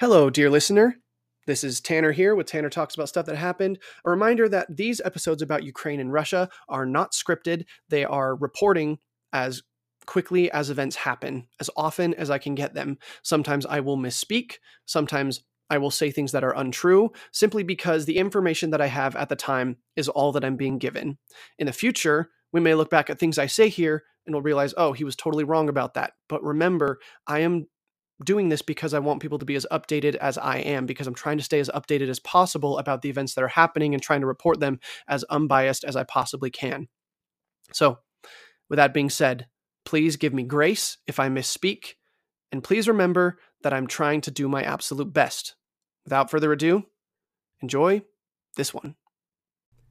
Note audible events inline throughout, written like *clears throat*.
Hello, dear listener. This is Tanner here with Tanner Talks About Stuff That Happened. A reminder that these episodes about Ukraine and Russia are not scripted, they are reporting as quickly as events happen, as often as I can get them. Sometimes I will misspeak, sometimes I will say things that are untrue, simply because the information that I have at the time is all that I'm being given. In the future, we may look back at things I say here and we'll realize, oh, he was totally wrong about that. But remember, I am doing this because I want people to be as updated as I am, because I'm trying to stay as updated as possible about the events that are happening and trying to report them as unbiased as I possibly can. So, with that being said, please give me grace if I misspeak, and please remember that I'm trying to do my absolute best. Without further ado, enjoy this one.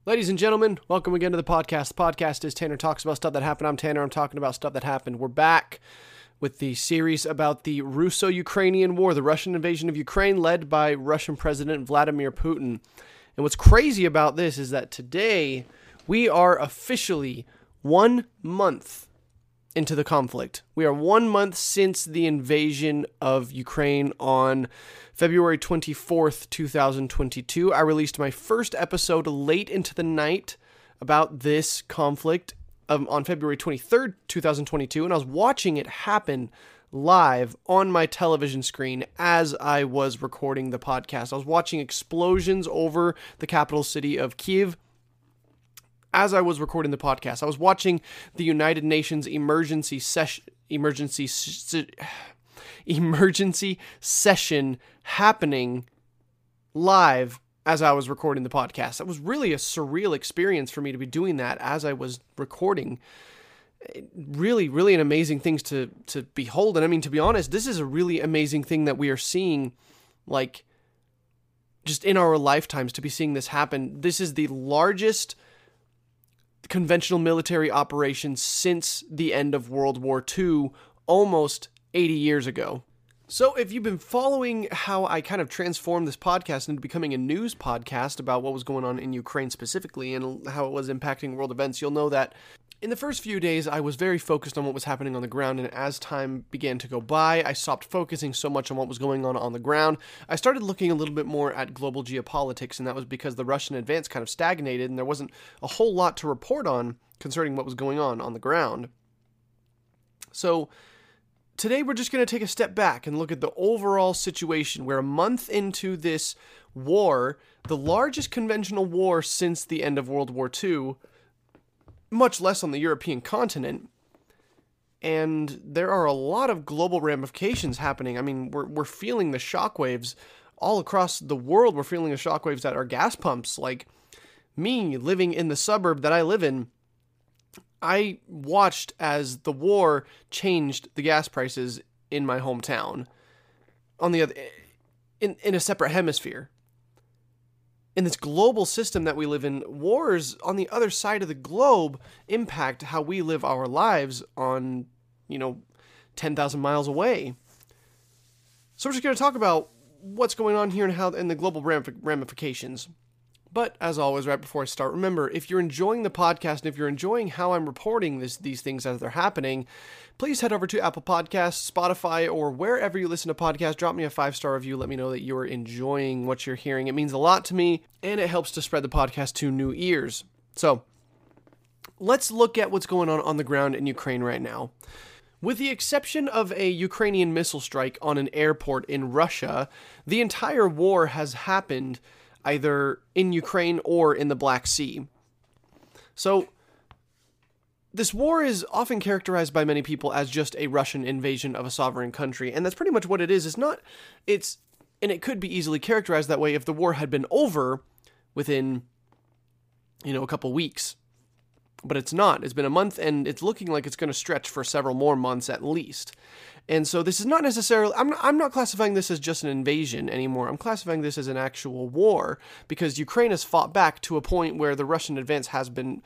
Ladies and gentlemen, welcome again to the podcast. The podcast is Tanner Talks About Stuff That Happened. I'm Tanner. I'm talking about stuff that happened. We're back with the series about the Russo Ukrainian War, the Russian invasion of Ukraine led by Russian President Vladimir Putin. And what's crazy about this is that today we are officially one month into the conflict. We are one month since the invasion of Ukraine on February 24th, 2022. I released my first episode late into the night about this conflict on February 23rd, 2022, and I was watching it happen live on my television screen as I was recording the podcast. I was watching explosions over the capital city of Kiev as I was recording the podcast. I was watching the United Nations emergency session emergency se- *sighs* emergency session happening live as I was recording the podcast. That was really a surreal experience for me to be doing that as I was recording. Really, really an amazing things to to behold. And I mean, to be honest, this is a really amazing thing that we are seeing, like just in our lifetimes to be seeing this happen. This is the largest conventional military operation since the end of World War II, almost 80 years ago. So, if you've been following how I kind of transformed this podcast into becoming a news podcast about what was going on in Ukraine specifically and how it was impacting world events, you'll know that in the first few days, I was very focused on what was happening on the ground, and as time began to go by, I stopped focusing so much on what was going on on the ground. I started looking a little bit more at global geopolitics, and that was because the Russian advance kind of stagnated, and there wasn't a whole lot to report on concerning what was going on on the ground. So, today we're just going to take a step back and look at the overall situation where a month into this war, the largest conventional war since the end of World War II, much less on the European continent, and there are a lot of global ramifications happening. I mean, we're, we're feeling the shockwaves all across the world. We're feeling the shockwaves at our gas pumps. Like me living in the suburb that I live in, I watched as the war changed the gas prices in my hometown. On the other, in in a separate hemisphere. In this global system that we live in, wars on the other side of the globe impact how we live our lives on, you know, 10,000 miles away. So we're just going to talk about what's going on here and how and the global ramifications. But as always, right before I start, remember if you're enjoying the podcast and if you're enjoying how I'm reporting this, these things as they're happening, please head over to Apple Podcasts, Spotify, or wherever you listen to podcasts. Drop me a five star review. Let me know that you're enjoying what you're hearing. It means a lot to me and it helps to spread the podcast to new ears. So let's look at what's going on on the ground in Ukraine right now. With the exception of a Ukrainian missile strike on an airport in Russia, the entire war has happened either in Ukraine or in the Black Sea. So, this war is often characterized by many people as just a Russian invasion of a sovereign country, and that's pretty much what it is. It's not, it's, and it could be easily characterized that way if the war had been over within, you know, a couple weeks. But it's not. It's been a month, and it's looking like it's going to stretch for several more months at least. And so this is not necessarily, I'm not, I'm not classifying this as just an invasion anymore. I'm classifying this as an actual war because Ukraine has fought back to a point where the Russian advance has been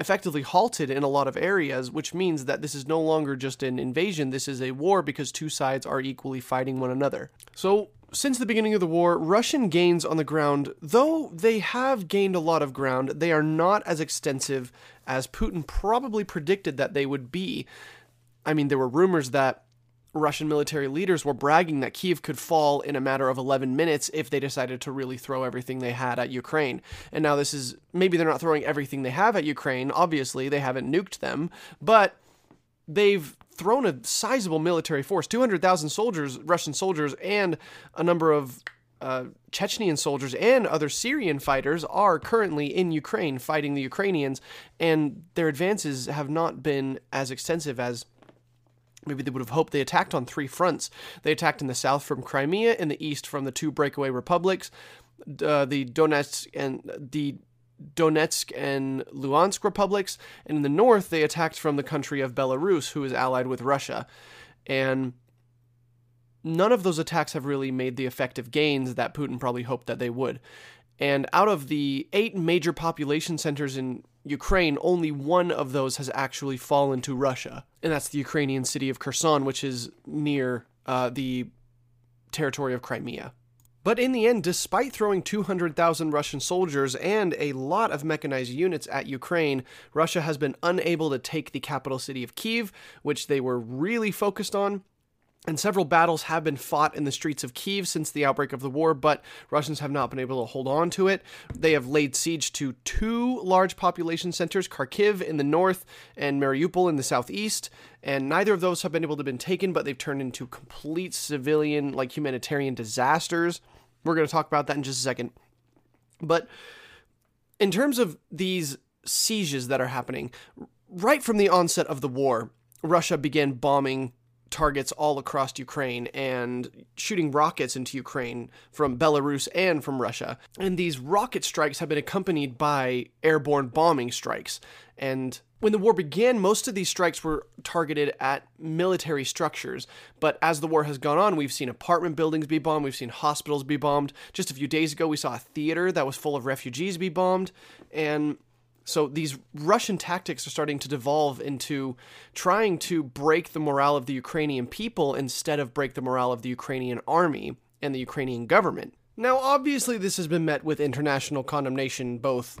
effectively halted in a lot of areas, which means that this is no longer just an invasion, this is a war because two sides are equally fighting one another. So, since the beginning of the war, Russian gains on the ground, though they have gained a lot of ground, they are not as extensive as Putin probably predicted that they would be. I mean, there were rumors that Russian military leaders were bragging that Kiev could fall in a matter of 11 minutes if they decided to really throw everything they had at Ukraine. And now this is maybe they're not throwing everything they have at Ukraine. Obviously, they haven't nuked them, but they've thrown a sizable military force 200,000 soldiers, Russian soldiers, and a number of uh, Chechenian soldiers and other Syrian fighters are currently in Ukraine fighting the Ukrainians, and their advances have not been as extensive as maybe they would have hoped. They attacked on three fronts. They attacked in the south from Crimea, in the east from the two breakaway republics, uh, the Donetsk and the Donetsk and Luhansk republics, and in the north they attacked from the country of Belarus, who is allied with Russia, and none of those attacks have really made the effective gains that Putin probably hoped that they would. And out of the eight major population centers in Ukraine, only one of those has actually fallen to Russia. And that's the Ukrainian city of Kherson, which is near uh, the territory of Crimea. But in the end, despite throwing 200,000 Russian soldiers and a lot of mechanized units at Ukraine, Russia has been unable to take the capital city of Kiev, which they were really focused on. And several battles have been fought in the streets of Kiev since the outbreak of the war, but Russians have not been able to hold on to it. They have laid siege to two large population centers, Kharkiv in the north and Mariupol in the southeast, and neither of those have been able to be taken, but they've turned into complete civilian, like humanitarian disasters. We're going to talk about that in just a second. But in terms of these sieges that are happening, right from the onset of the war, Russia began bombing targets all across Ukraine and shooting rockets into Ukraine from Belarus and from Russia. And these rocket strikes have been accompanied by airborne bombing strikes. And when the war began, most of these strikes were targeted at military structures. But as the war has gone on, we've seen apartment buildings be bombed, we've seen hospitals be bombed. Just a few days ago, we saw a theater that was full of refugees be bombed. And so these Russian tactics are starting to devolve into trying to break the morale of the Ukrainian people instead of break the morale of the Ukrainian army and the Ukrainian government. Now, obviously, this has been met with international condemnation both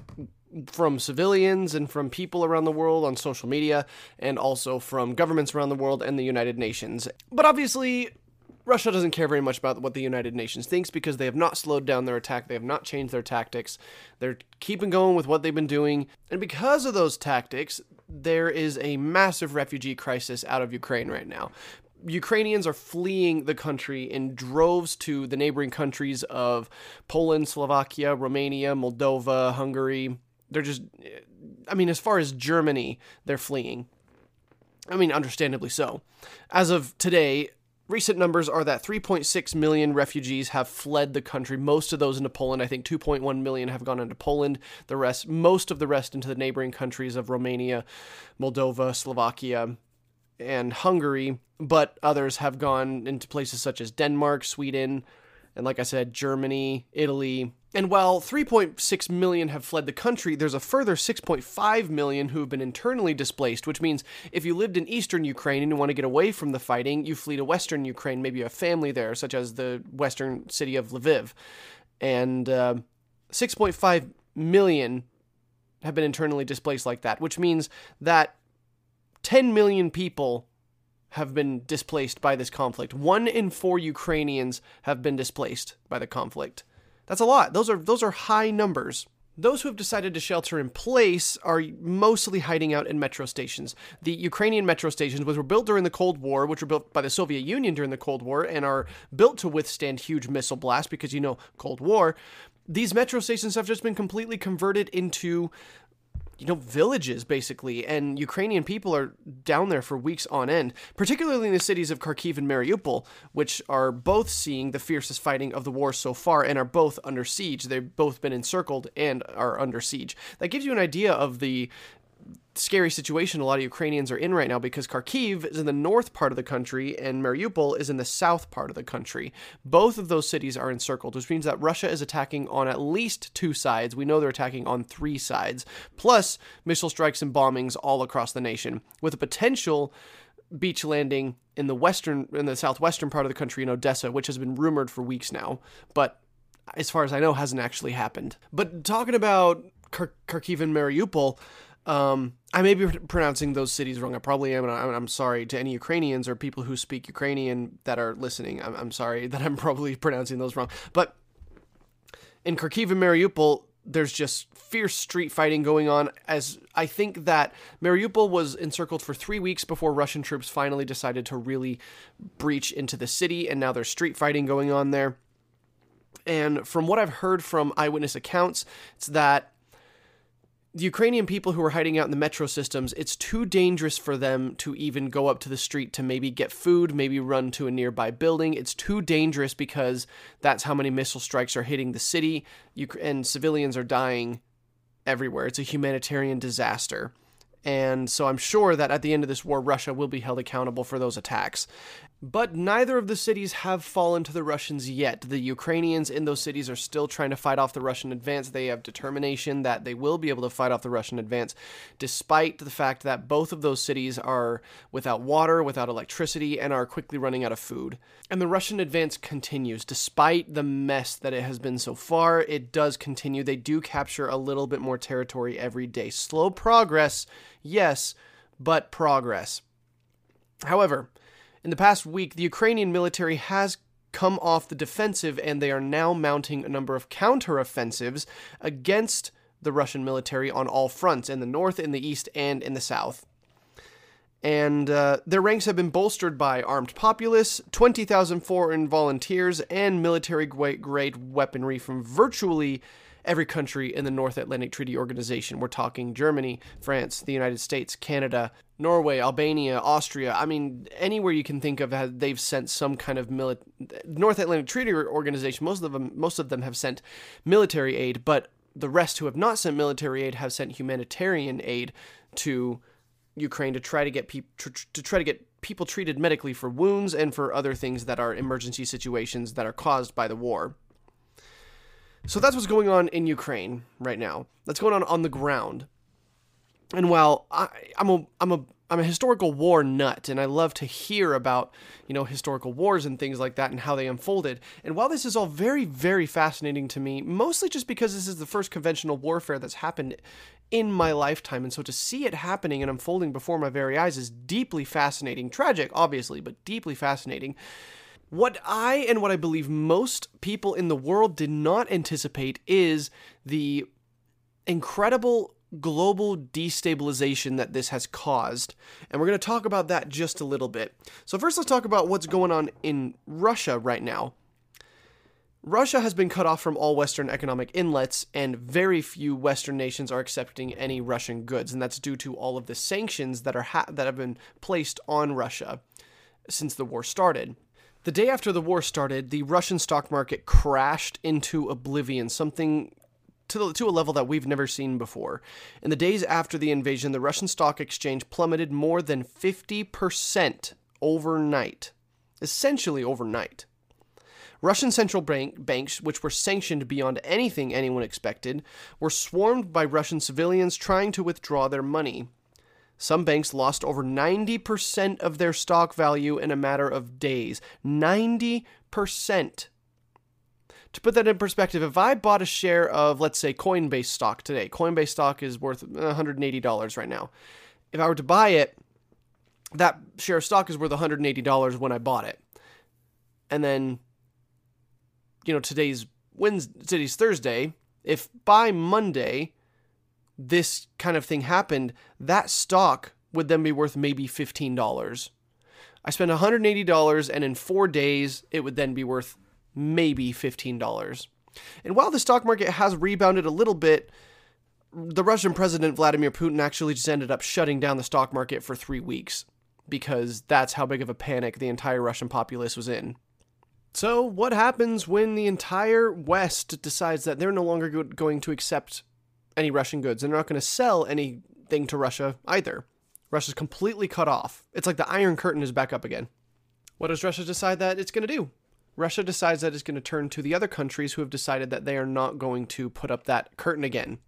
from civilians and from people around the world on social media, and also from governments around the world and the United Nations. But obviously, Russia doesn't care very much about what the United Nations thinks because they have not slowed down their attack. They have not changed their tactics. They're keeping going with what they've been doing. And because of those tactics, there is a massive refugee crisis out of Ukraine right now. Ukrainians are fleeing the country in droves to the neighboring countries of Poland, Slovakia, Romania, Moldova, Hungary. They're just, I mean, as far as Germany, they're fleeing. I mean, understandably so. As of today, Recent numbers are that 3.6 million refugees have fled the country. Most of those into Poland. I think 2.1 million have gone into Poland. The rest, most of the rest, into the neighboring countries of Romania, Moldova, Slovakia, and Hungary. But others have gone into places such as Denmark, Sweden, and like I said, Germany, Italy, and while 3.6 million have fled the country, there's a further 6.5 million who have been internally displaced, which means if you lived in eastern Ukraine and you want to get away from the fighting, you flee to western Ukraine. Maybe you have family there, such as the western city of Lviv. And uh, 6.5 million have been internally displaced like that, which means that 10 million people have been displaced by this conflict. One in four Ukrainians have been displaced by the conflict. That's a lot. Those are those are high numbers. Those who have decided to shelter in place are mostly hiding out in metro stations. The Ukrainian metro stations, which were built during the Cold War, which were built by the Soviet Union during the Cold War, and are built to withstand huge missile blasts because you know Cold War, these metro stations have just been completely converted into you know, villages basically, and Ukrainian people are down there for weeks on end, particularly in the cities of Kharkiv and Mariupol, which are both seeing the fiercest fighting of the war so far and are both under siege. They've both been encircled and are under siege. That gives you an idea of the scary situation a lot of Ukrainians are in right now because Kharkiv is in the north part of the country and Mariupol is in the south part of the country. Both of those cities are encircled, which means that Russia is attacking on at least two sides. We know they're attacking on three sides, plus missile strikes and bombings all across the nation, with a potential beach landing in the western in the southwestern part of the country in Odessa, which has been rumored for weeks now, but as far as I know hasn't actually happened. But talking about Kharkiv and Mariupol, Um, I may be pronouncing those cities wrong. I probably am. And I'm, sorry to any Ukrainians or people who speak Ukrainian that are listening. I'm, I'm sorry *laughs* that I'm probably pronouncing those wrong. But in Kharkiv and Mariupol, there's just fierce street fighting going on. As I think that Mariupol was encircled for three weeks before Russian troops finally decided to really breach into the city, and now there's street fighting going on there. And from what I've heard from eyewitness accounts, it's that the Ukrainian people who are hiding out in the metro systems, it's too dangerous for them to even go up to the street to maybe get food, maybe run to a nearby building. It's too dangerous because that's how many missile strikes are hitting the city, and civilians are dying everywhere. It's a humanitarian disaster. And so I'm sure that at the end of this war, Russia will be held accountable for those attacks. But neither of the cities have fallen to the Russians yet. The Ukrainians in those cities are still trying to fight off the Russian advance. They have determination that they will be able to fight off the Russian advance, despite the fact that both of those cities are without water, without electricity, and are quickly running out of food. And the Russian advance continues. Despite the mess that it has been so far, it does continue. They do capture a little bit more territory every day. Slow progress, yes, but progress. However, in the past week, the Ukrainian military has come off the defensive and they are now mounting a number of counteroffensives against the Russian military on all fronts in the north, in the east, and in the south. And uh, their ranks have been bolstered by armed populace, 20,000 foreign volunteers, and military grade weaponry from virtually every country in the North Atlantic Treaty Organization. We're talking Germany, France, the United States, Canada, Norway, Albania, Austria. I mean, anywhere you can think of, they've sent some kind of military. North Atlantic Treaty Organization. Most of them, most of them have sent military aid, but the rest who have not sent military aid have sent humanitarian aid to Ukraine to try to get people to try to get people treated medically for wounds and for other things that are emergency situations that are caused by the war. So that's what's going on in Ukraine right now. That's going on on the ground. And while I, I'm a I'm a I'm a historical war nut, and I love to hear about you know historical wars and things like that and how they unfolded. And while this is all very very fascinating to me, mostly just because this is the first conventional warfare that's happened in my lifetime, and so to see it happening and unfolding before my very eyes is deeply fascinating. Tragic, obviously, but deeply fascinating. What I and what I believe most people in the world did not anticipate is the incredible global destabilization that this has caused. And we're going to talk about that just a little bit. So, first, let's talk about what's going on in Russia right now. Russia has been cut off from all Western economic inlets, and very few Western nations are accepting any Russian goods, and that's due to all of the sanctions that are ha- that have been placed on Russia since the war started. The day after the war started, the Russian stock market crashed into oblivion, something to, the, to a level that we've never seen before. In the days after the invasion, the Russian stock exchange plummeted more than 50% overnight. Essentially overnight. Russian central bank banks, which were sanctioned beyond anything anyone expected, were swarmed by Russian civilians trying to withdraw their money. Some banks lost over 90% of their stock value in a matter of days. 90%. To put that in perspective, if I bought a share of, let's say, Coinbase stock today, Coinbase stock is worth $180 right now. If I were to buy it, that share of stock is worth $180 when I bought it. And then, you know, today's Wednesday, today's Thursday. If by Monday this kind of thing happened, that stock would then be worth maybe $15. I spent $180 and in 4 days it would then be worth maybe $15. And while the stock market has rebounded a little bit, the Russian president Vladimir Putin actually just ended up shutting down the stock market for 3 weeks because that's how big of a panic the entire Russian populace was in. So, what happens when the entire West decides that they're no longer going to accept any Russian goods. and They're not going to sell anything to Russia either. Russia's completely cut off. It's like the Iron Curtain is back up again. What does Russia decide that it's going to do? Russia decides that it's going to turn to the other countries who have decided that they are not going to put up that curtain again.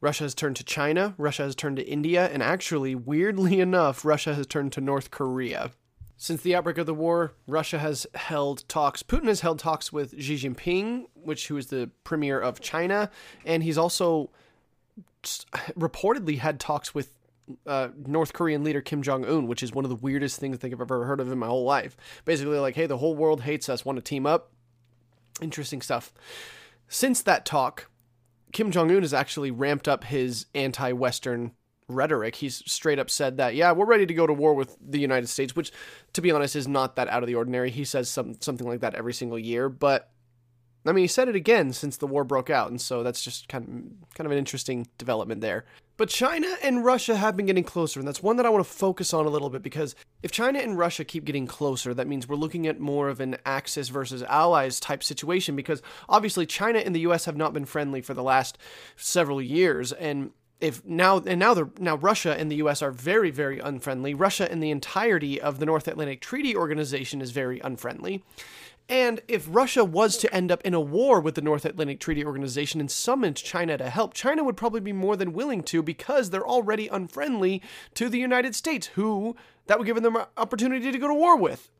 Russia has turned to China, Russia has turned to India, and actually, weirdly *laughs* enough, Russia has turned to North Korea. Since the outbreak of the war, Russia has held talks. Putin has held talks with Xi Jinping, which who is the premier of China, and he's also reportedly had talks with uh, North Korean leader Kim Jong Un, which is one of the weirdest things I think I've ever heard of in my whole life. Basically, like, hey, the whole world hates us, want to team up. Interesting stuff. Since that talk, Kim Jong Un has actually ramped up his anti Western rhetoric. He's straight up said that, yeah, we're ready to go to war with the United States, which, to be honest, is not that out of the ordinary. He says some, something like that every single year, but I mean, he said it again since the war broke out, and so that's just kind of kind of an interesting development there. But China and Russia have been getting closer, and that's one that I want to focus on a little bit because if China and Russia keep getting closer, that means we're looking at more of an Axis versus allies type situation because obviously China and the US have not been friendly for the last several years and if now and now the now Russia and the US are very very unfriendly. Russia and the entirety of the North Atlantic Treaty Organization is very unfriendly. And if Russia was to end up in a war with the North Atlantic Treaty Organization and summoned China to help, China would probably be more than willing to because they're already unfriendly to the United States, who that would give them an opportunity to go to war with.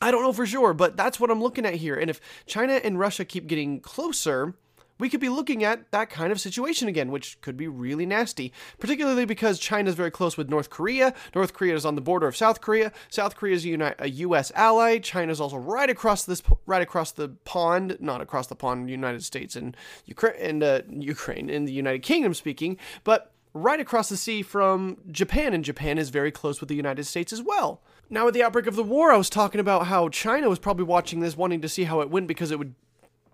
I don't know for sure, but that's what I'm looking at here. And if China and Russia keep getting closer, we could be looking at that kind of situation again, which could be really nasty, particularly because China is very close with North Korea. North Korea is on the border of South Korea. South Korea is a, a U.S. ally. China is also right across this, right across the pond, not across the pond, United States and and uh, Ukraine in the United Kingdom speaking, but right across the sea from Japan, and Japan is very close with the United States as well. Now, at the outbreak of the war, I was talking about how China was probably watching this, wanting to see how it went because it would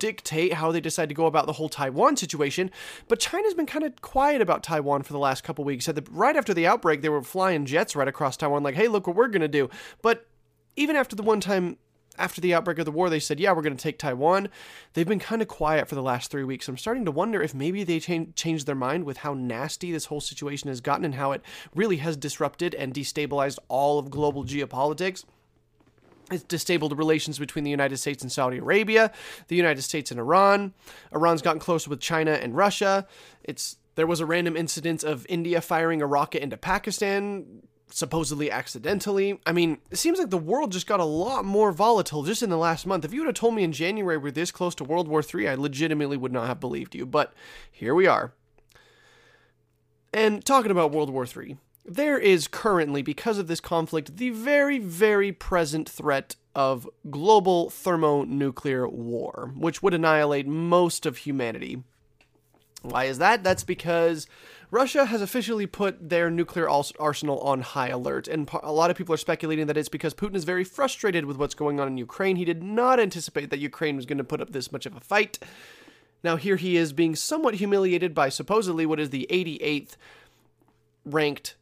dictate how they decide to go about the whole Taiwan situation. But China's been kind of quiet about Taiwan for the last couple weeks. That right after the outbreak, they were flying jets right across Taiwan, like, "Hey, look what we're gonna do." But even after the one time after the outbreak of the war, they said, yeah, we're going to take Taiwan. They've been kind of quiet for the last three weeks. I'm starting to wonder if maybe they ch- changed their mind with how nasty this whole situation has gotten and how it really has disrupted and destabilized all of global geopolitics. It's destabilized relations between the United States and Saudi Arabia, the United States and Iran. Iran's gotten closer with China and Russia. It's there was a random incident of India firing a rocket into Pakistan, supposedly accidentally. I mean, it seems like the world just got a lot more volatile just in the last month. If you would have told me in January we're this close to World War III, I legitimately would not have believed you. But here we are. And talking about World War III, there is currently, because of this conflict, the very, very present threat of global thermonuclear war, which would annihilate most of humanity. Why is that? That's because Russia has officially put their nuclear arsenal on high alert, and a lot of people are speculating that it's because Putin is very frustrated with what's going on in Ukraine. He did not anticipate that Ukraine was going to put up this much of a fight. Now, here he is being somewhat humiliated by supposedly what is the 88th ranked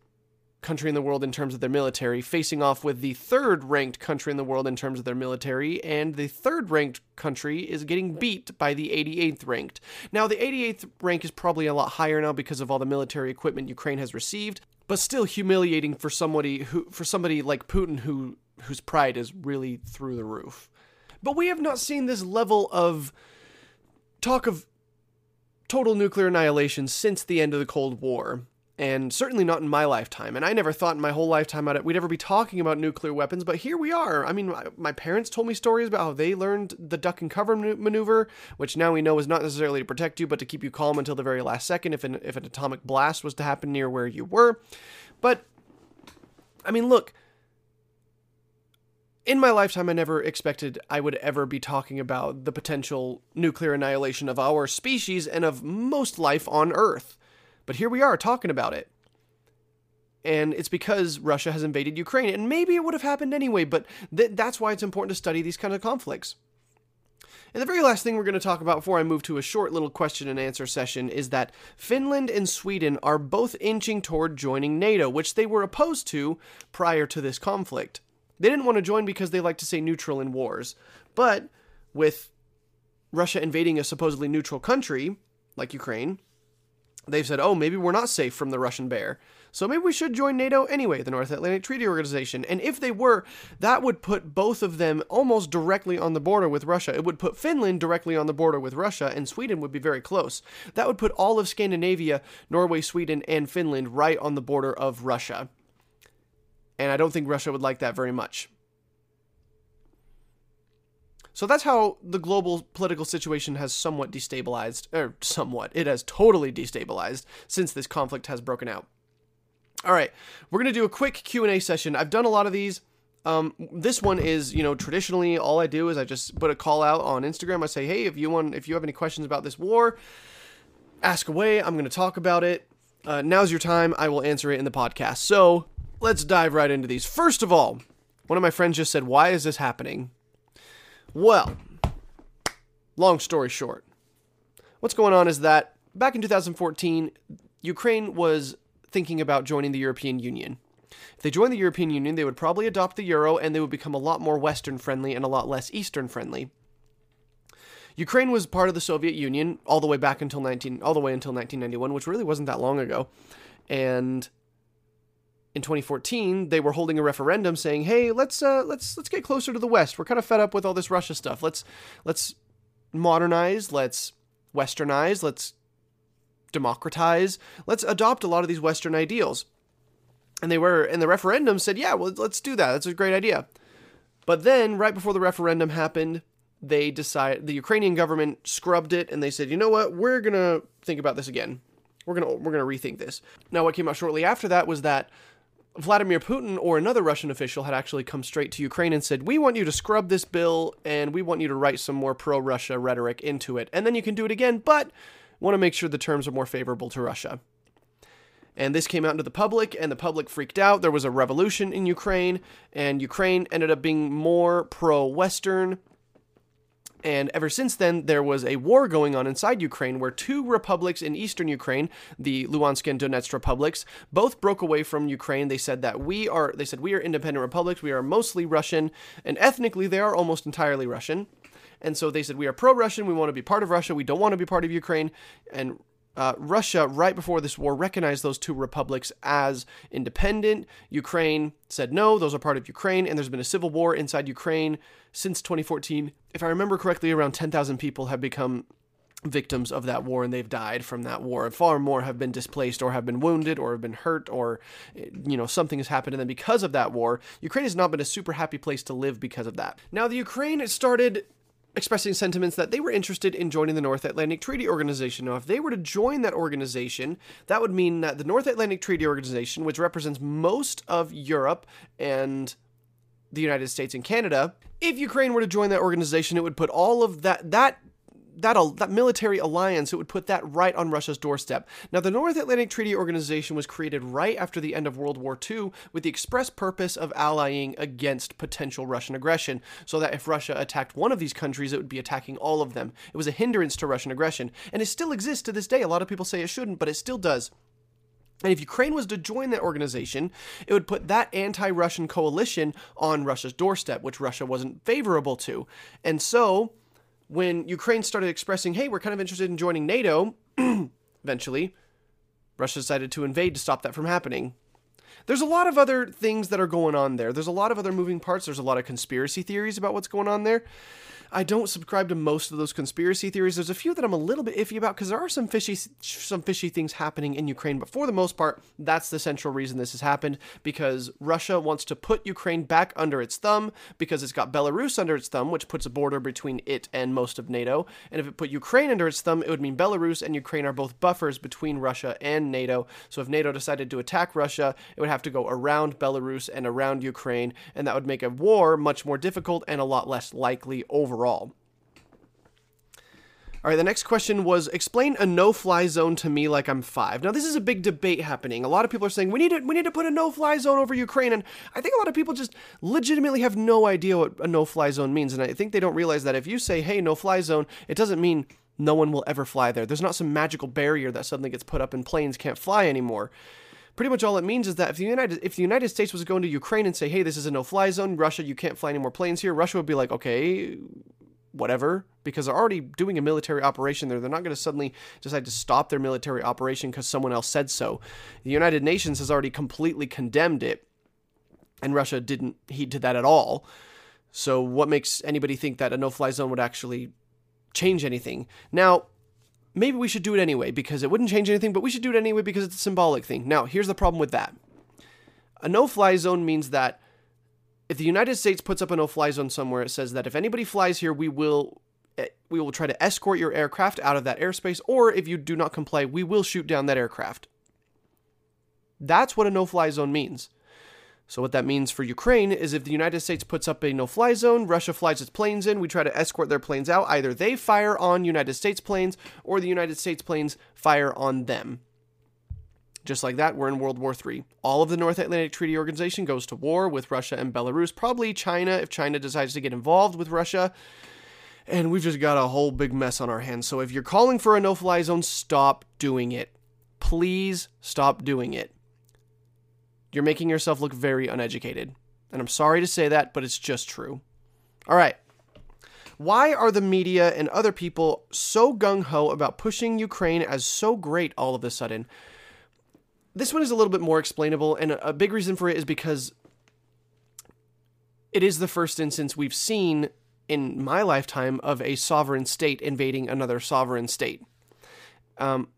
country in the world in terms of their military, facing off with the third ranked country in the world in terms of their military, and the third ranked country is getting beat by the 88th ranked. Now, the 88th rank is probably a lot higher now because of all the military equipment Ukraine has received, but still humiliating for somebody who for somebody like Putin who whose pride is really through the roof. But we have not seen this level of talk of total nuclear annihilation since the end of the Cold War and certainly not in my lifetime. And I never thought in my whole lifetime we'd ever be talking about nuclear weapons, but here we are. I mean, my parents told me stories about how they learned the duck and cover maneuver, which now we know is not necessarily to protect you, but to keep you calm until the very last second if an, if an atomic blast was to happen near where you were. But, I mean, look. In my lifetime, I never expected I would ever be talking about the potential nuclear annihilation of our species and of most life on Earth. But here we are talking about it. And it's because Russia has invaded Ukraine. And maybe it would have happened anyway, but th- that's why it's important to study these kind of conflicts. And the very last thing we're going to talk about before I move to a short little question and answer session is that Finland and Sweden are both inching toward joining NATO, which they were opposed to prior to this conflict. They didn't want to join because they like to say neutral in wars. But with Russia invading a supposedly neutral country, like Ukraine, they've said, oh, maybe we're not safe from the Russian bear. So maybe we should join NATO anyway, the North Atlantic Treaty Organization. And if they were, that would put both of them almost directly on the border with Russia. It would put Finland directly on the border with Russia, and Sweden would be very close. That would put all of Scandinavia, Norway, Sweden, and Finland right on the border of Russia. And I don't think Russia would like that very much. So that's how the global political situation has somewhat destabilized, or somewhat, it has totally destabilized since this conflict has broken out. All right, we're gonna do a quick Q and A session. I've done a lot of these. Um, this one is, you know, traditionally all I do is I just put a call out on Instagram. I say, hey, if you want, if you have any questions about this war, ask away. I'm gonna talk about it. Uh, now's your time. I will answer it in the podcast. So let's dive right into these. First of all, one of my friends just said, why is this happening? Well, long story short, what's going on is that back in 2014, Ukraine was thinking about joining the European Union. If they joined the European Union, they would probably adopt the euro and they would become a lot more Western friendly and a lot less Eastern friendly. Ukraine was part of the Soviet Union all the way back until 19 all the way until 1991, which really wasn't that long ago. And in 2014, they were holding a referendum saying, "Hey, let's uh, let's let's get closer to the West. We're kind of fed up with all this Russia stuff. Let's let's modernize. Let's westernize. Let's democratize. Let's adopt a lot of these Western ideals." And they were, and the referendum said, "Yeah, well, let's do that. That's a great idea." But then, right before the referendum happened, they decided the Ukrainian government scrubbed it, and they said, "You know what? We're gonna think about this again. We're gonna we're gonna rethink this." Now, what came out shortly after that was that Vladimir Putin or another Russian official had actually come straight to Ukraine and said, We want you to scrub this bill and we want you to write some more pro Russia rhetoric into it. And then you can do it again, but want to make sure the terms are more favorable to Russia. And this came out into the public, and the public freaked out. There was a revolution in Ukraine, and Ukraine ended up being more pro Western and ever since then, there was a war going on inside Ukraine where two republics in eastern Ukraine, the Luhansk and Donetsk republics, both broke away from Ukraine. They said that we are, they said we are independent republics. We are mostly Russian, and ethnically they are almost entirely Russian. And so they said we are pro-Russian. We want to be part of Russia. We don't want to be part of Ukraine. And uh, Russia, right before this war, recognized those two republics as independent. Ukraine said no, those are part of Ukraine, and there's been a civil war inside Ukraine since 2014. If I remember correctly, around 10,000 people have become victims of that war and they've died from that war. And far more have been displaced or have been wounded or have been hurt or, you know, something has happened. And then because of that war, Ukraine has not been a super happy place to live because of that. Now, the Ukraine started expressing sentiments that they were interested in joining the North Atlantic Treaty Organization. Now, if they were to join that organization, that would mean that the North Atlantic Treaty Organization, which represents most of Europe and the United States and Canada, if Ukraine were to join that organization, it would put all of that that that, that military alliance, it would put that right on Russia's doorstep. Now, the North Atlantic Treaty Organization was created right after the end of World War II with the express purpose of allying against potential Russian aggression, so that if Russia attacked one of these countries, it would be attacking all of them. It was a hindrance to Russian aggression, and it still exists to this day. A lot of people say it shouldn't, but it still does. And if Ukraine was to join that organization, it would put that anti Russian coalition on Russia's doorstep, which Russia wasn't favorable to. And so when Ukraine started expressing, hey, we're kind of interested in joining NATO, *clears throat* eventually, Russia decided to invade to stop that from happening. There's a lot of other things that are going on there. There's a lot of other moving parts. There's a lot of conspiracy theories about what's going on there. I don't subscribe to most of those conspiracy theories. There's a few that I'm a little bit iffy about because there are some fishy, some fishy things happening in Ukraine. But for the most part, that's the central reason this has happened because Russia wants to put Ukraine back under its thumb because it's got Belarus under its thumb, which puts a border between it and most of NATO. And if it put Ukraine under its thumb, it would mean Belarus and Ukraine are both buffers between Russia and NATO. So if NATO decided to attack Russia, it would have to go around Belarus and around Ukraine, and that would make a war much more difficult and a lot less likely overall overall. All right, the next question was explain a no-fly zone to me like I'm five. Now, this is a big debate happening. A lot of people are saying we need to we need to put a no-fly zone over Ukraine, and I think a lot of people just legitimately have no idea what a no-fly zone means, and I think they don't realize that if you say hey no-fly zone, it doesn't mean no one will ever fly there. There's not some magical barrier that suddenly gets put up and planes can't fly anymore pretty much all it means is that if the United if the United States was going to Ukraine and say, "Hey, this is a no-fly zone. Russia, you can't fly any more planes here." Russia would be like, "Okay, whatever," because they're already doing a military operation there. They're not going to suddenly decide to stop their military operation because someone else said so. The United Nations has already completely condemned it, and Russia didn't heed to that at all. So, what makes anybody think that a no-fly zone would actually change anything? Now, maybe we should do it anyway because it wouldn't change anything, but we should do it anyway because it's a symbolic thing. Now, here's the problem with that a no fly zone means that if the United States puts up a no-fly zone somewhere, it says that if anybody flies here, we will eh, we will try to escort your aircraft out of that airspace, or if you do not comply, we will shoot down that aircraft. That's what a no-fly zone means. So what that means for Ukraine is if the United States puts up a no-fly zone, Russia flies its planes in, we try to escort their planes out. Either they fire on United States planes or the United States planes fire on them. Just like that, we're in World War III. All of the North Atlantic Treaty Organization goes to war with Russia and Belarus, probably China if China decides to get involved with Russia. And we've just got a whole big mess on our hands. So if you're calling for a no fly zone, stop doing it. Please stop doing it. You're making yourself look very uneducated. And I'm sorry to say that, but it's just true. All right. Why are the media and other people so gung ho about pushing Ukraine as so great all of a sudden? This one is a little bit more explainable, and a big reason for it is because it is the first instance we've seen in my lifetime of a sovereign state invading another sovereign state. Um,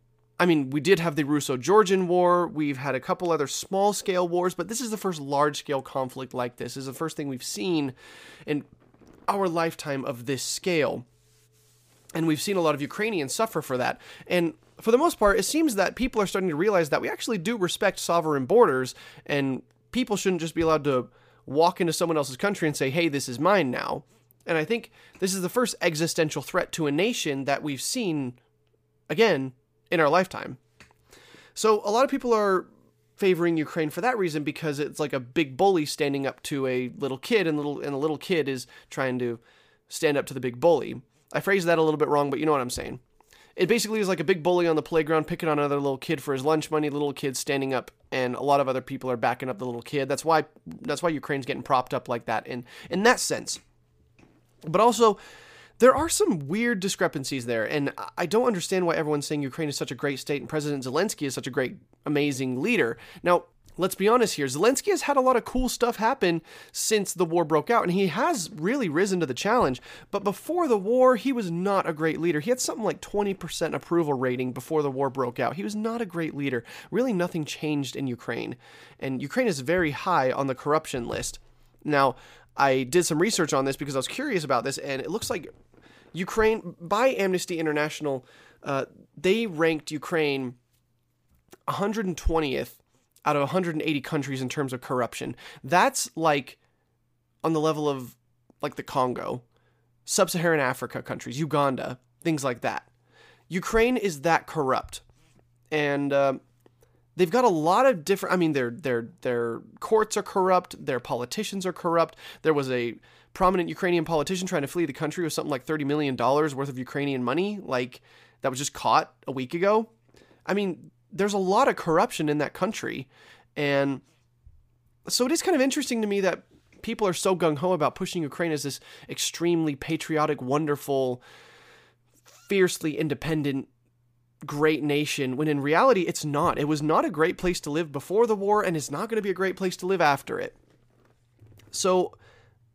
I mean, we did have the Russo Georgian War. We've had a couple other small scale wars, but this is the first large scale conflict like this. this. is the first thing we've seen in our lifetime of this scale. And we've seen a lot of Ukrainians suffer for that. And for the most part, it seems that people are starting to realize that we actually do respect sovereign borders, and people shouldn't just be allowed to walk into someone else's country and say, hey, this is mine now. And I think this is the first existential threat to a nation that we've seen, again, in our lifetime. So a lot of people are favoring Ukraine for that reason because it's like a big bully standing up to a little kid and little and the little kid is trying to stand up to the big bully. I phrased that a little bit wrong, but you know what I'm saying. It basically is like a big bully on the playground picking on another little kid for his lunch money, little kid standing up and a lot of other people are backing up the little kid. That's why that's why Ukraine's getting propped up like that in in that sense. But also there are some weird discrepancies there, and I don't understand why everyone's saying Ukraine is such a great state and President Zelensky is such a great, amazing leader. Now, let's be honest here. Zelensky has had a lot of cool stuff happen since the war broke out, and he has really risen to the challenge. But before the war, he was not a great leader. He had something like 20% approval rating before the war broke out. He was not a great leader. Really, nothing changed in Ukraine. And Ukraine is very high on the corruption list. Now, I did some research on this because I was curious about this, and it looks like Ukraine, by Amnesty International, uh, they ranked Ukraine 120th out of 180 countries in terms of corruption. That's like on the level of like the Congo, sub Saharan Africa countries, Uganda, things like that. Ukraine is that corrupt. And uh, they've got a lot of different I mean their their their courts are corrupt, their politicians are corrupt. There was a prominent Ukrainian politician trying to flee the country with something like 30 million dollars worth of Ukrainian money like that was just caught a week ago. I mean, there's a lot of corruption in that country and so it is kind of interesting to me that people are so gung ho about pushing Ukraine as this extremely patriotic, wonderful, fiercely independent great nation when in reality it's not. It was not a great place to live before the war and it's not going to be a great place to live after it. So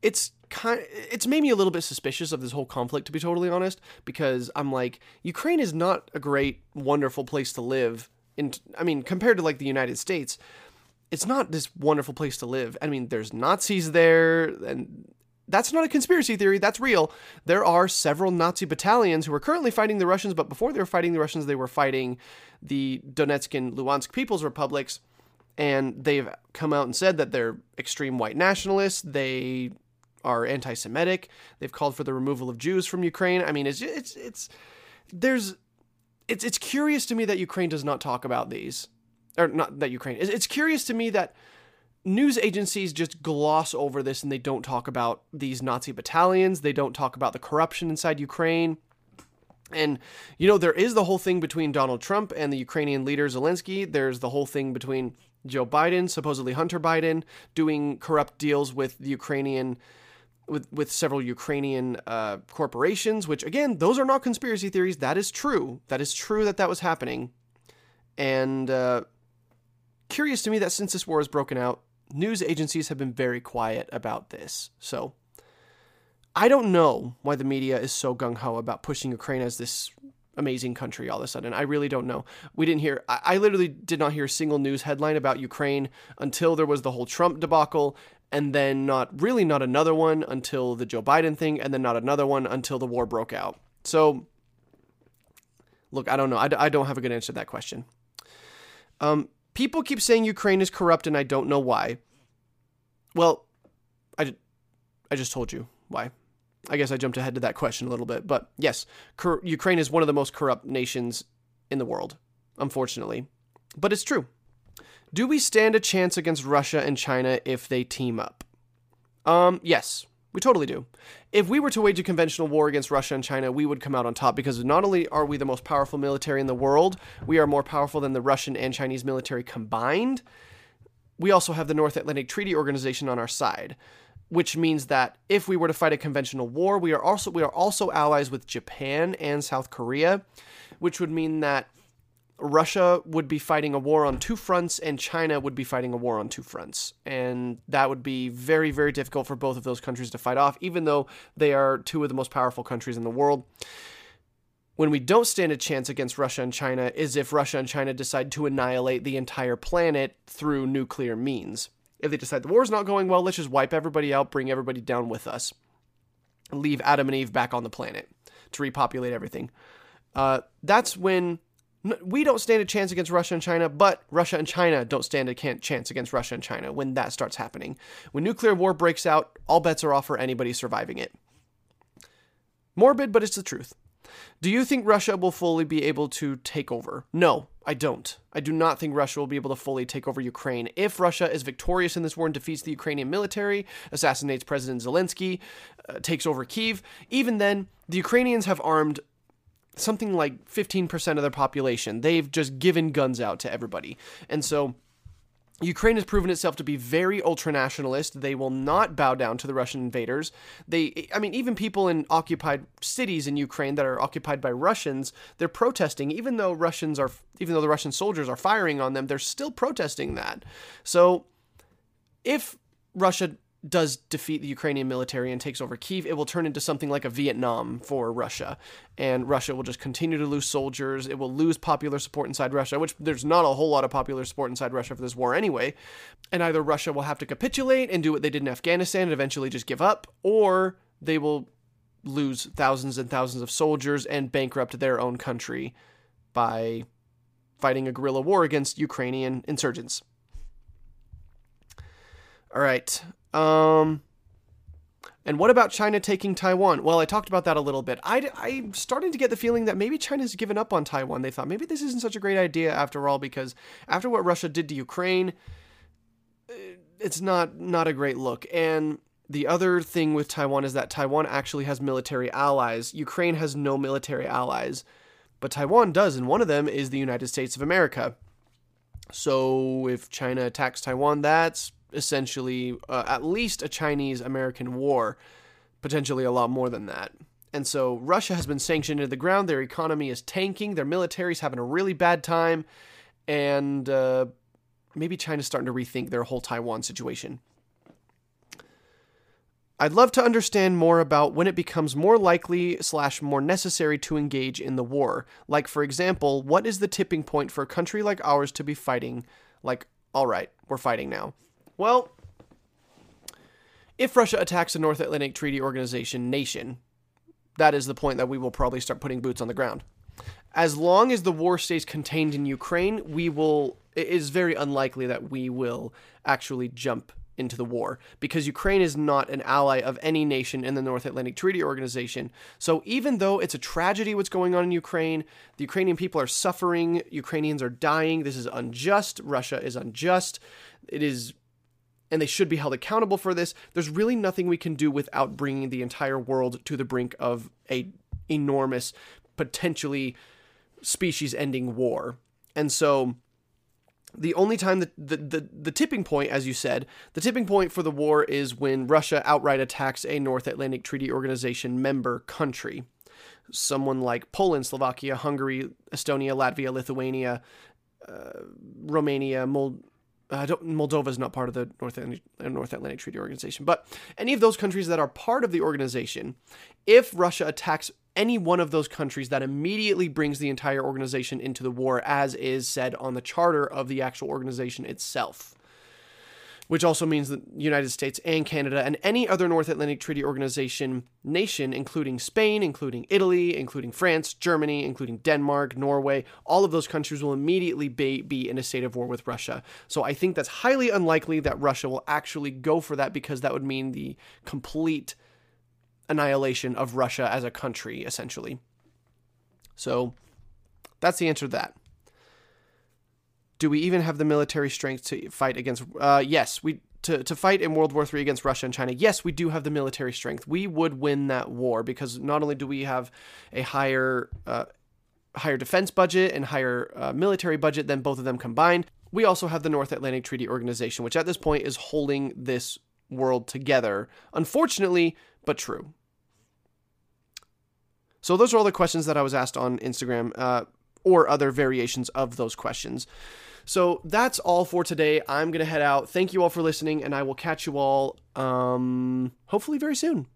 it's kind it's made me a little bit suspicious of this whole conflict to be totally honest because I'm like Ukraine is not a great wonderful place to live in I mean compared to like the United States it's not this wonderful place to live. I mean there's Nazis there and that's not a conspiracy theory, that's real. There are several Nazi battalions who are currently fighting the Russians, but before they were fighting the Russians, they were fighting the Donetsk and Luhansk People's Republics. And they've come out and said that they're extreme white nationalists. They are anti-Semitic. They've called for the removal of Jews from Ukraine. I mean, it's it's it's there's it's it's curious to me that Ukraine does not talk about these, or not that Ukraine. It's, it's curious to me that news agencies just gloss over this and they don't talk about these Nazi battalions. They don't talk about the corruption inside Ukraine. And, you know, there is the whole thing between Donald Trump and the Ukrainian leader Zelensky. There's the whole thing between Joe Biden, supposedly Hunter Biden, doing corrupt deals with the Ukrainian. With, with several Ukrainian uh, corporations, which again, those are not conspiracy theories. That is true. That is true that that was happening. And uh, curious to me that since this war has broken out, news agencies have been very quiet about this. So I don't know why the media is so gung ho about pushing Ukraine as this amazing country all of a sudden. I really don't know. We didn't hear, I, I, literally did not hear a single news headline about Ukraine until there was the whole Trump debacle. And then not really not another one until the Joe Biden thing, and then not another one until the war broke out. So, look, I don't know. I, I don't have a good answer to that question. Um, people keep saying Ukraine is corrupt, and I don't know why. Well, I, I just told you why. I guess I jumped ahead to that question a little bit, but yes, cor- Ukraine is one of the most corrupt nations in the world, unfortunately. But it's true. Do we stand a chance against Russia and China if they team up? Um, yes, we totally do. If we were to wage a conventional war against Russia and China, we would come out on top because not only are we the most powerful military in the world, we are more powerful than the Russian and Chinese military combined. We also have the North Atlantic Treaty Organization on our side, which means that if we were to fight a conventional war, we are also we are also allies with Japan and South Korea, which would mean that Russia would be fighting a war on two fronts and China would be fighting a war on two fronts. And that would be very, very difficult for both of those countries to fight off, even though they are two of the most powerful countries in the world. When we don't stand a chance against Russia and China is if Russia and China decide to annihilate the entire planet through nuclear means. If they decide the war's not going well, let's just wipe everybody out, bring everybody down with us, leave Adam and Eve back on the planet to repopulate everything. Uh, that's when we don't stand a chance against Russia and China, but Russia and China don't stand a chance against Russia and China when that starts happening. When nuclear war breaks out, all bets are off for anybody surviving it. Morbid, but it's the truth. Do you think Russia will fully be able to take over? No, I don't. I do not think Russia will be able to fully take over Ukraine. If Russia is victorious in this war and defeats the Ukrainian military, assassinates President Zelensky, uh, takes over Kiev, even then, the Ukrainians have armed something like 15% of their population. They've just given guns out to everybody. And so Ukraine has proven itself to be very ultranationalist. They will not bow down to the Russian invaders. They I mean even people in occupied cities in Ukraine that are occupied by Russians, they're protesting even though Russians are even though the Russian soldiers are firing on them, they're still protesting that. So if Russia does defeat the Ukrainian military and takes over Kiev, it will turn into something like a Vietnam for Russia. And Russia will just continue to lose soldiers. It will lose popular support inside Russia, which there's not a whole lot of popular support inside Russia for this war anyway. And either Russia will have to capitulate and do what they did in Afghanistan and eventually just give up, or they will lose thousands and thousands of soldiers and bankrupt their own country by fighting a guerrilla war against Ukrainian insurgents. All right. Um, and what about China taking Taiwan? Well, I talked about that a little bit. I, I'm starting to get the feeling that maybe China's given up on Taiwan. They thought maybe this isn't such a great idea after all, because after what Russia did to Ukraine, uh, it's not not a great look. And the other thing with Taiwan is that Taiwan actually has military allies. Ukraine has no military allies, but Taiwan does, and one of them is the United States of America. So if China attacks Taiwan, that's essentially uh, at least a Chinese American war, potentially a lot more than that. And so Russia has been sanctioned into the ground. Their economy is tanking. Their military's having a really bad time. And uh, maybe China's starting to rethink their whole Taiwan situation. I'd love to understand more about when it becomes more likely slash more necessary to engage in the war. Like, for example, what is the tipping point for a country like ours to be fighting? Like, all right, we're fighting now. Well, if Russia attacks a North Atlantic Treaty Organization nation, that is the point that we will probably start putting boots on the ground. As long as the war stays contained in Ukraine, we will it is very unlikely that we will actually jump into the war because Ukraine is not an ally of any nation in the North Atlantic Treaty Organization. So even though it's a tragedy what's going on in Ukraine, the Ukrainian people are suffering, Ukrainians are dying, this is unjust, Russia is unjust. It is and they should be held accountable for this. There's really nothing we can do without bringing the entire world to the brink of a enormous, potentially species-ending war. And so the only time that the, the, the tipping point, as you said, the tipping point for the war is when Russia outright attacks a North Atlantic Treaty Organization member country. Someone like Poland, Slovakia, Hungary, Estonia, Latvia, Lithuania, uh, Romania, Moldova uh, Moldova is not part of the North Atlantic, uh, North Atlantic Treaty Organization, but any of those countries that are part of the organization, if Russia attacks any one of those countries, that immediately brings the entire organization into the war, as is said on the charter of the actual organization itself. Which also means that the United States and Canada and any other North Atlantic Treaty Organization nation, including Spain, including Italy, including France, Germany, including Denmark, Norway, all of those countries will immediately be, be in a state of war with Russia. So I think that's highly unlikely that Russia will actually go for that because that would mean the complete annihilation of Russia as a country, essentially. So that's the answer to that. Do we even have the military strength to fight against? Uh, yes, we to, to fight in World War III against Russia and China. Yes, we do have the military strength. We would win that war because not only do we have a higher uh, higher defense budget and higher uh, military budget than both of them combined, we also have the North Atlantic Treaty Organization, which at this point is holding this world together. Unfortunately, but true. So those are all the questions that I was asked on Instagram, uh, or other variations of those questions. So that's all for today. I'm going to head out. Thank you all for listening, and I will catch you all um, hopefully very soon.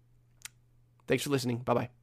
Thanks for listening. Bye bye.